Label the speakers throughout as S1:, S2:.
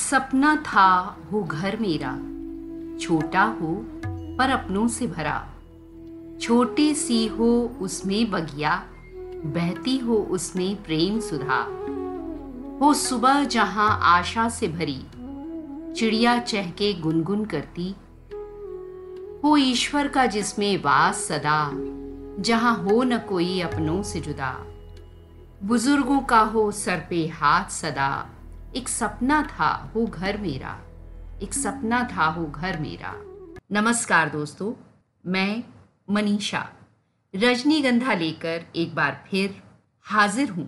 S1: सपना था वो घर मेरा। छोटा हो पर अपनों से भरा। छोटी सी हो उसमें बगिया, बहती हो उसमें प्रेम सुधा। हो सुबह जहाँ आशा से भरी, चिड़िया चहके गुनगुन करती। हो ईश्वर का जिसमें वास सदा, जहाँ हो न कोई अपनों से जुदा। बुज़ुर्गों का हो सर पे हाथ सदा। एक सपना था वो घर मेरा। एक सपना था वो घर मेरा। नमस्कार दोस्तों, मैं मनीषा। रजनीगंधा लेकर एक बार फिर हाजिर हूँ।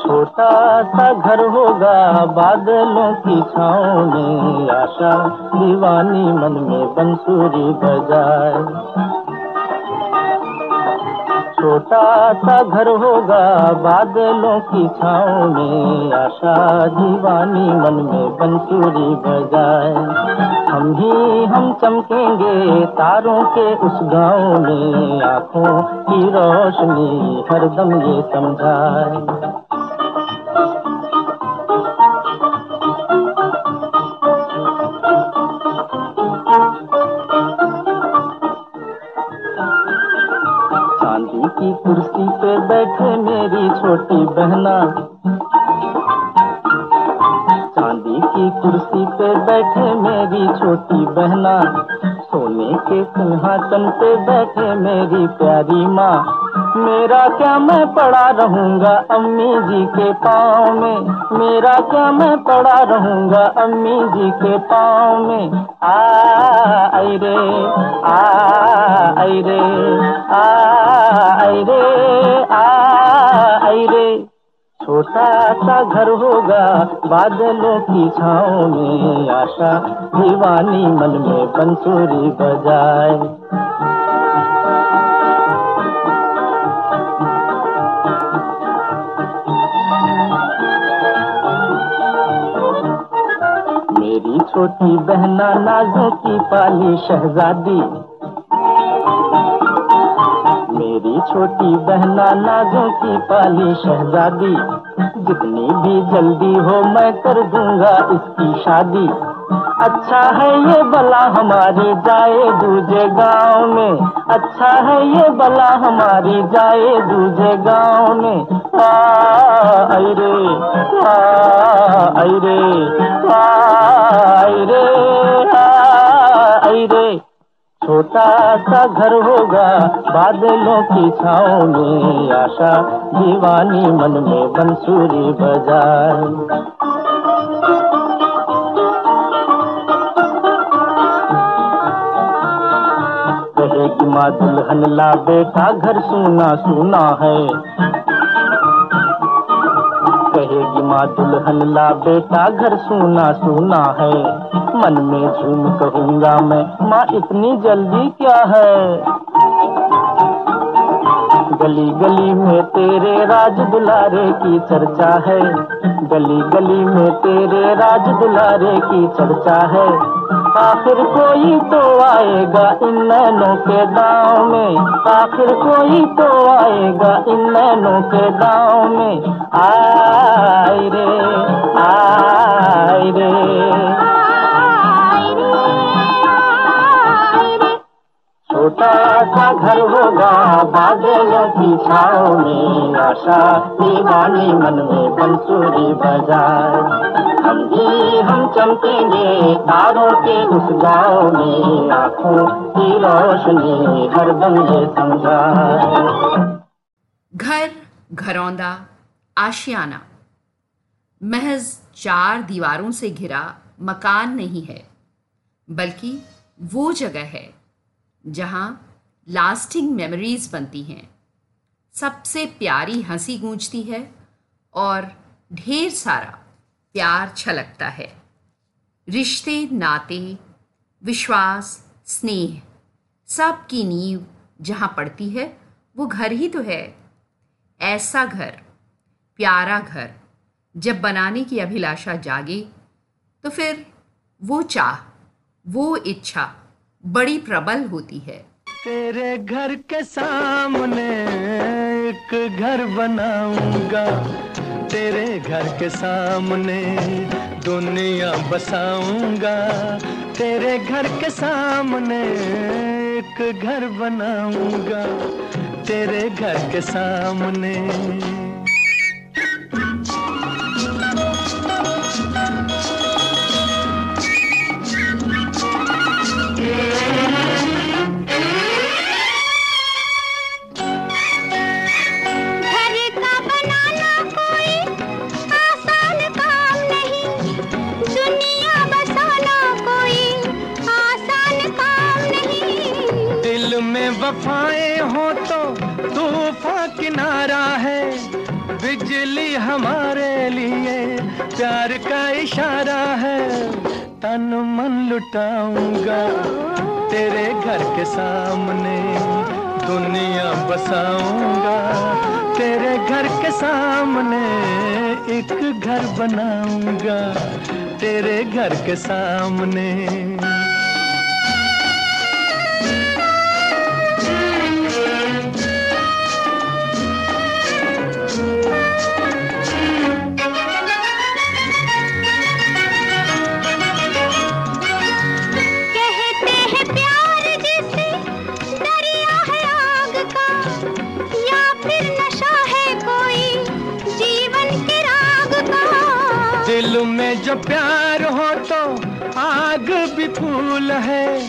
S2: छोटा सा घर होगा बादलों की छाँव में आशा दीवानी मन में बंसुरी बजाए। छोटा सा घर होगा बादलों की छाँव में। आशा दीवानी मन में बंसूरी बजाए। हम ही हम चमकेंगे तारों के उस गाँव में। आँखों की रोशनी हरदम ये समझाए। बैठे मेरी छोटी बहना। चांदी की कुर्सी पे बैठे मेरी छोटी बहना। सोने के सिंहासन पे बैठे मेरी प्यारी माँ। मेरा क्या मैं पड़ा रहूँगा अम्मी जी के पाँव में? मेरा क्या मैं पड़ा रहूँगा अम्मी जी के पाँव में? आ रे आ रे आ रे आ रे। छोटा सा घर होगा बादलों की छाँव में, आशा दीवानी मन में बंसुरी बजाए। छोटी बहना नाजों की पाली शहजादी। मेरी छोटी बहना नाजों की पाली शहजादी। जितनी भी जल्दी हो मैं कर दूँगा इसकी शादी। अच्छा है ये बला हमारी जाए दूजे गाँव में। अच्छा है ये बला हमारी जाए दूजे गाँव में। अरे अरे अरे अरे छोटा सा घर होगा बादलों की छाँव में, आशा दीवानी मन में बंसूरी बजाए माँ दुल्हन ला बेटा घर सुना सुना है। कहेगी माँ दुल्हन ला बेटा घर सुना सुना है। मन में झूम कहूँगा मैं, माँ इतनी जल्दी क्या है? गली गली में तेरे राज दुलारे की चर्चा है। गली गली में तेरे राज दुलारे की चर्चा है। आखिर कोई तो आएगा इन नैनों के दाव में। आखिर कोई तो आएगा इन नैनों के दाव में। आए रे आए रे। छोटा सा घर होगा, बादलों की छाँव में आशा। दीवानी मन में बंसुरी बजाए हम ही हम चमकेंगे तारों के उस गाँव में। आँखों की रोशनी हरदम ये समझा।
S1: घर घरौंदा, आशियाना। महज चार दीवारों से घिरा मकान नहीं है, बल्कि वो जगह है। जहाँ लास्टिंग मेमोरीज बनती हैं। सबसे प्यारी हँसी गूंजती है और ढेर सारा प्यार छलकता है। रिश्ते, नाते, विश्वास, स्नेह सब की नींव जहाँ पड़ती है, वो घर ही तो है। ऐसा घर, प्यारा घर, जब बनाने की अभिलाषा जागे तो फिर वो चाह, वो इच्छा बड़ी प्रबल होती है।
S2: तेरे घर के सामने
S3: एक घर बनाऊँगा। तेरे घर के सामने दुनिया बसाऊँगा। तेरे घर के सामने एक घर बनाऊँगा। तेरे घर के सामने लुटाऊँगा। तेरे घर के सामने दुनिया बसाऊँगा। तेरे घर के सामने एक घर बनाऊँगा। तेरे घर के सामने दिल में जो प्यार हो तो आग भी फूल है,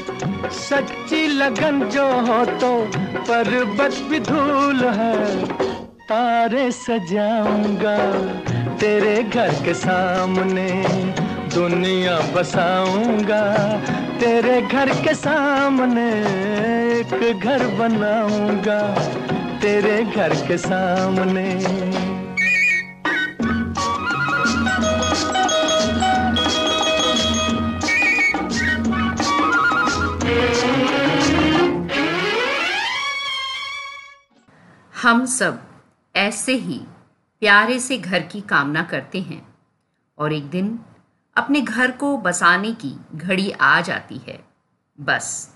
S3: सच्ची लगन जो हो तो पर्वत भी धूल है। तारे सजाऊँगा तेरे घर के सामने, दुनिया बसाऊँगा तेरे घर के सामने, एक घर बनाऊँगा तेरे घर के सामने।
S4: हम सब ऐसे ही प्यारे से घर की कामना करते हैं और एक दिन अपने घर को बसाने की घड़ी आ जाती है। बस,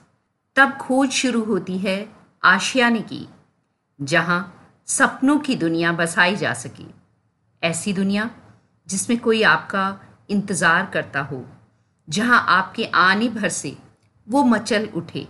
S4: तब खोज शुरू होती है आशियाने की, जहाँ सपनों की दुनिया बसाई जा सके। ऐसी दुनिया जिसमें कोई आपका इंतज़ार करता हो, जहाँ आपके आने भर से वो मचल उठे।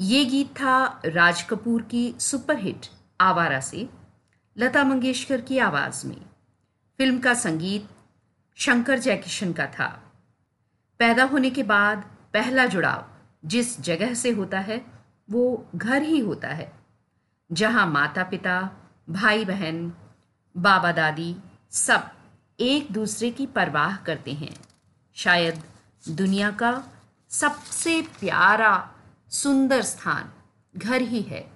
S4: ये गीत था राज कपूर की सुपरहिट आवारा से, लता मंगेशकर की आवाज़ में। फ़िल्म का संगीत शंकर जयकिशन का था। पैदा होने के बाद पहला जुड़ाव जिस जगह से होता है, वो घर ही होता है, जहाँ माता पिता भाई बहन बाबा दादी सब एक दूसरे की परवाह करते हैं। शायद दुनिया का सबसे प्यारा, सुंदर स्थान घर ही है।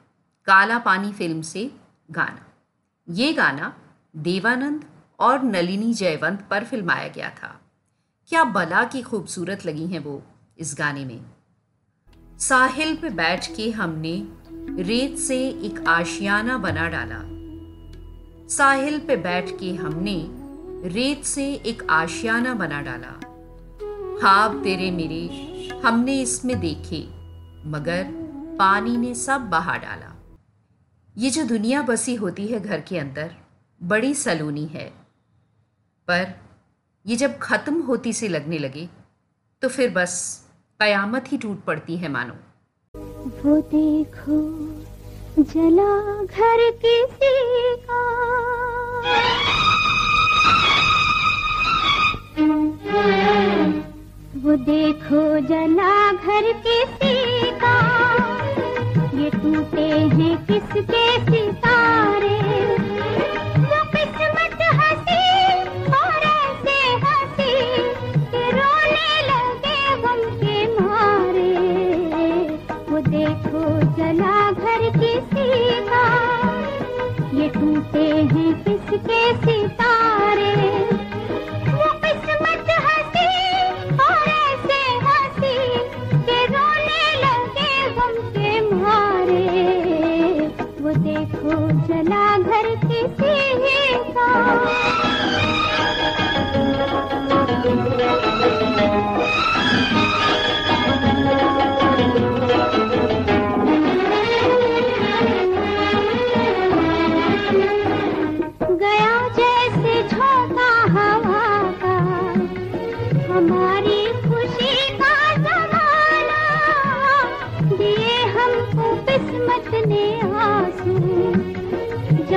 S4: काला पानी फ़िल्म से गाना। ये गाना देवानंद और नलिनी जयवंत पर फिल्माया गया था। क्या बला की खूबसूरत लगी हैं वो इस गाने में। साहिल पे बैठ के हमने रेत से एक आशियाना बना डाला। साहिल पे बैठ के हमने रेत से एक आशियाना बना डाला। खाब तेरे मेरे हमने इसमें देखे, मगर पानी ने सब बहा डाला। ये जो दुनिया बसी होती है घर के अंदर, बड़ी सलूनी है। पर ये जब ख़त्म होती से लगने लगे तो फिर बस कयामत ही टूट पड़ती है मानो।
S5: वो देखो, जला घर किसी का। वो देखो, जला घर किसी का। हैं किसके सितारे? वो किस्मत हसी और ऐसे हसी रोने
S4: लगे गम के मारे। वो देखो जला घर किसी का ये टूटे हैं किसके सितारे?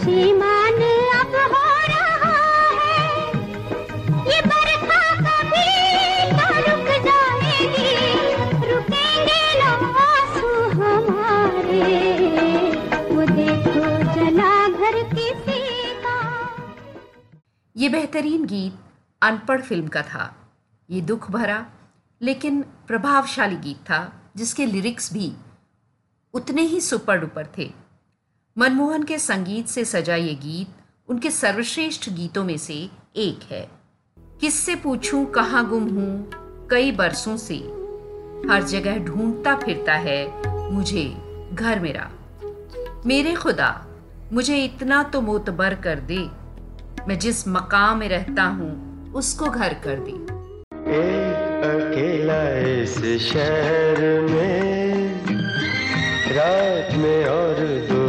S4: अब हो रहा है। ये बरखा कभी रुक जाएगी। रुकेंगे ना आँसू हमारे। वो देखो जला घर किसी का।
S1: ये बेहतरीन गीत अनपढ़ फ़िल्म का था। ये दुख भरा, लेकिन प्रभावशाली गीत था, जिसके लिरिक्स भी उतने ही सुपर डुपर थे। मनमोहन के संगीत से सजा ये गीत उनके सर्वश्रेष्ठ गीतों में से एक है। किससे पूछूँ कहाँ गुम हूँ? कई बरसों से। हर जगह ढूंढता फिरता है मुझे घर मेरा। मेरे खुदा, मुझे इतना तो मोतबर कर दे। मैं जिस मकाम में रहता हूँ, उसको घर कर दे।
S6: एक अकेला इस शहर में, रात में और दोपहर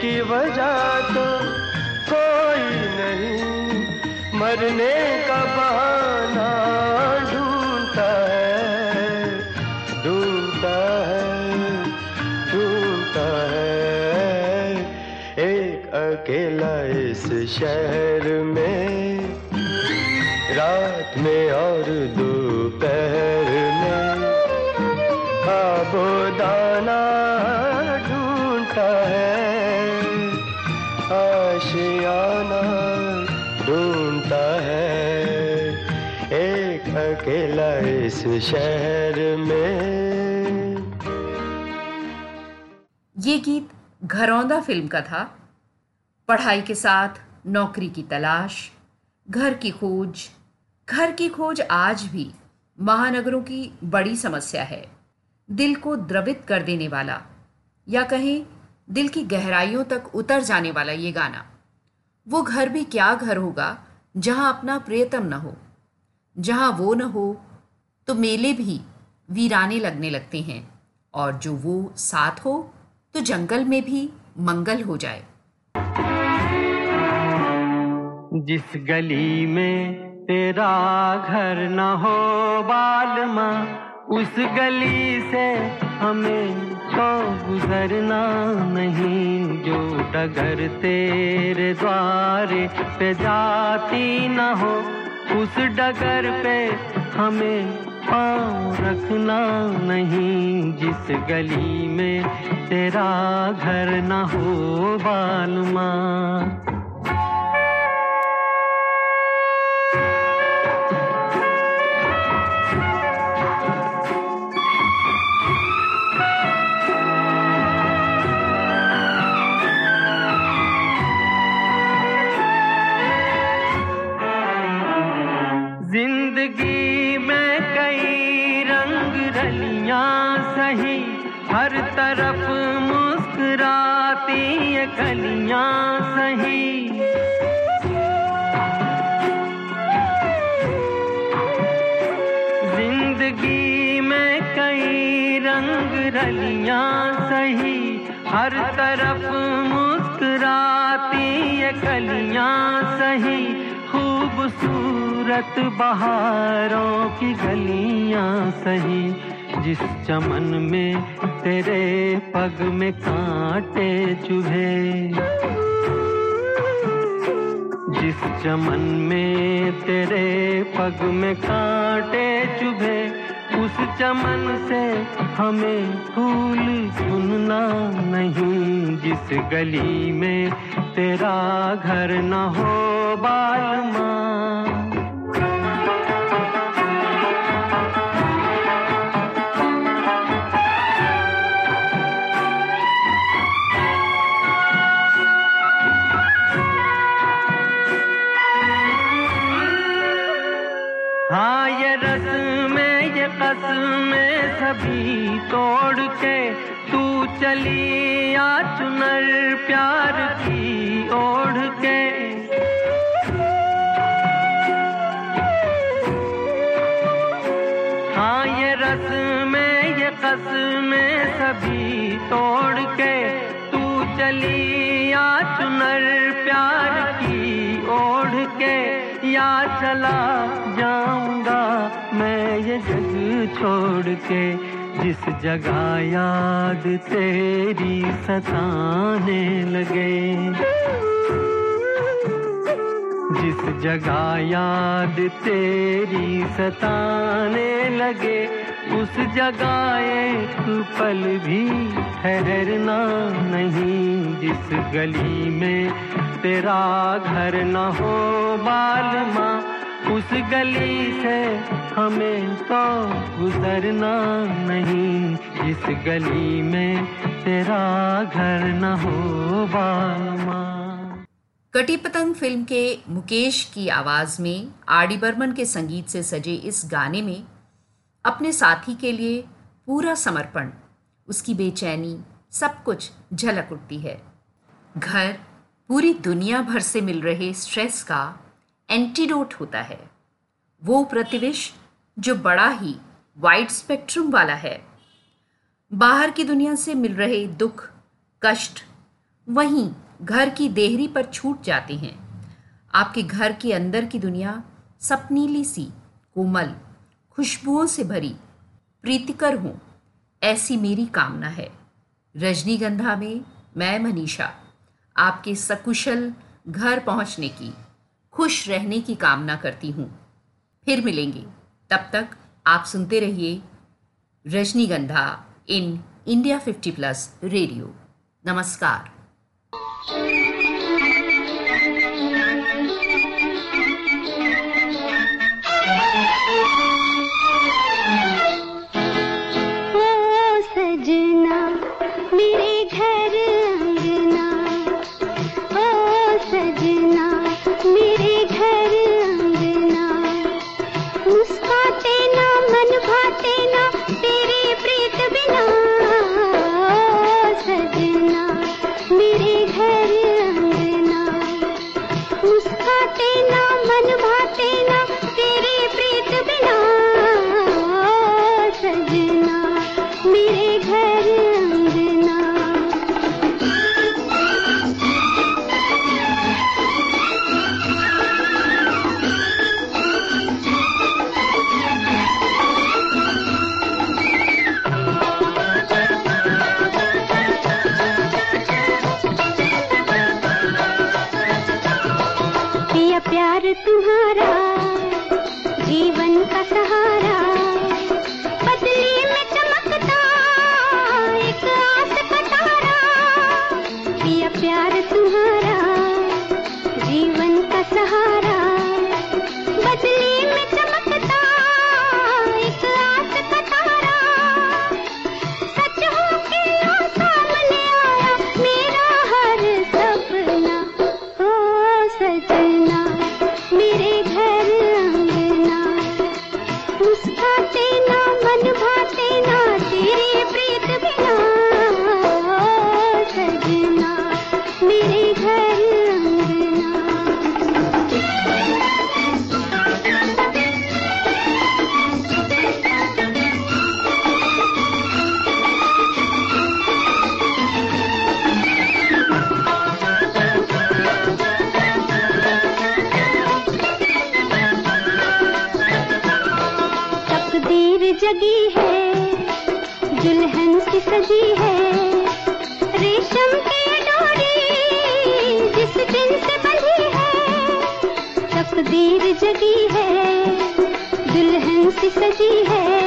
S6: की वजह तो कोई नहीं। मरने का बहाना ढूंढता है ढूंढता है ढूंढता है। एक अकेला इस शहर में, रात में और दोपहर इस शहर में।
S1: ये गीत घरौंदा फ़िल्म का था। पढ़ाई के साथ नौकरी की तलाश, घर की खोज। घर की खोज आज भी महानगरों की बड़ी समस्या है। दिल को द्रवित कर देने वाला या कहें दिल की गहराइयों तक उतर जाने वाला ये गाना। वो घर भी क्या घर होगा जहाँ अपना प्रियतम न हो, जहाँ वो न हो तो मेले भी वीराने लगने लगते हैं। और जो वो साथ हो तो जंगल में भी मंगल हो जाए।
S7: जिस गली में तेरा घर न हो बालमा, उस गली से हमें तो गुजरना नहीं। जो डगर तेरे द्वारे पे जाती न हो, उस डगर पे हमें पाँव रखना नहीं जिस गली में तेरा घर ना हो बालमा। की गलियाँ सही, जिस चमन में तेरे पग में कांटे चुभे। जिस चमन में तेरे पग में कांटे चुभे, उस चमन से हमें फूल सुनना नहीं। जिस गली में तेरा घर न हो बालमा तोड़ के तू चली आ चुनर प्यार की ओढ़ के हाँ ये रस में, ये कस में सभी तोड़ के तू चली आ चुनर प्यार की ओढ़ के या चला जाऊँगा मैं ये जग छोड़ के जिस जगह याद तेरी सताने लगे। जिस जगह याद तेरी सताने लगे, उस जगह एक पल भी ठहरना नहीं। जिस गली में तेरा घर न हो बालमा उस गली से हमें तो गुजरना नहीं। जिस गली में तेरा घर न हो बालमा
S1: कटी पतंग फ़िल्म के मुकेश की आवाज़ में आर डी बर्मन के संगीत से सजे इस गाने में अपने साथी के लिए पूरा समर्पण। उसकी बेचैनी, सब कुछ झलक उठती है। घर पूरी दुनिया भर से मिल रहे स्ट्रेस का एंटीडोट होता है। वो प्रतिविष जो बड़ा ही वाइड स्पेक्ट्रम वाला है। बाहर की दुनिया से मिल रहे दुख, कष्ट, वहीं घर की देहरी पर छूट जाते हैं। आपके घर के अंदर की दुनिया सपनीली सी, कोमल, खुशबुओं से भरी, प्रीतिकर हो, ऐसी मेरी कामना है। रजनीगंधा में मैं मनीषा, आपके सकुशल घर पहुँचने की। खुश रहने की कामना करती हूँ।
S4: फिर मिलेंगे। तब तक आप सुनते रहिए रजनीगंधा इन इंडिया 50 प्लस रेडियो। नमस्कार।
S8: जगी है दुल्हन सी सजी है।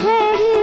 S8: घड़ी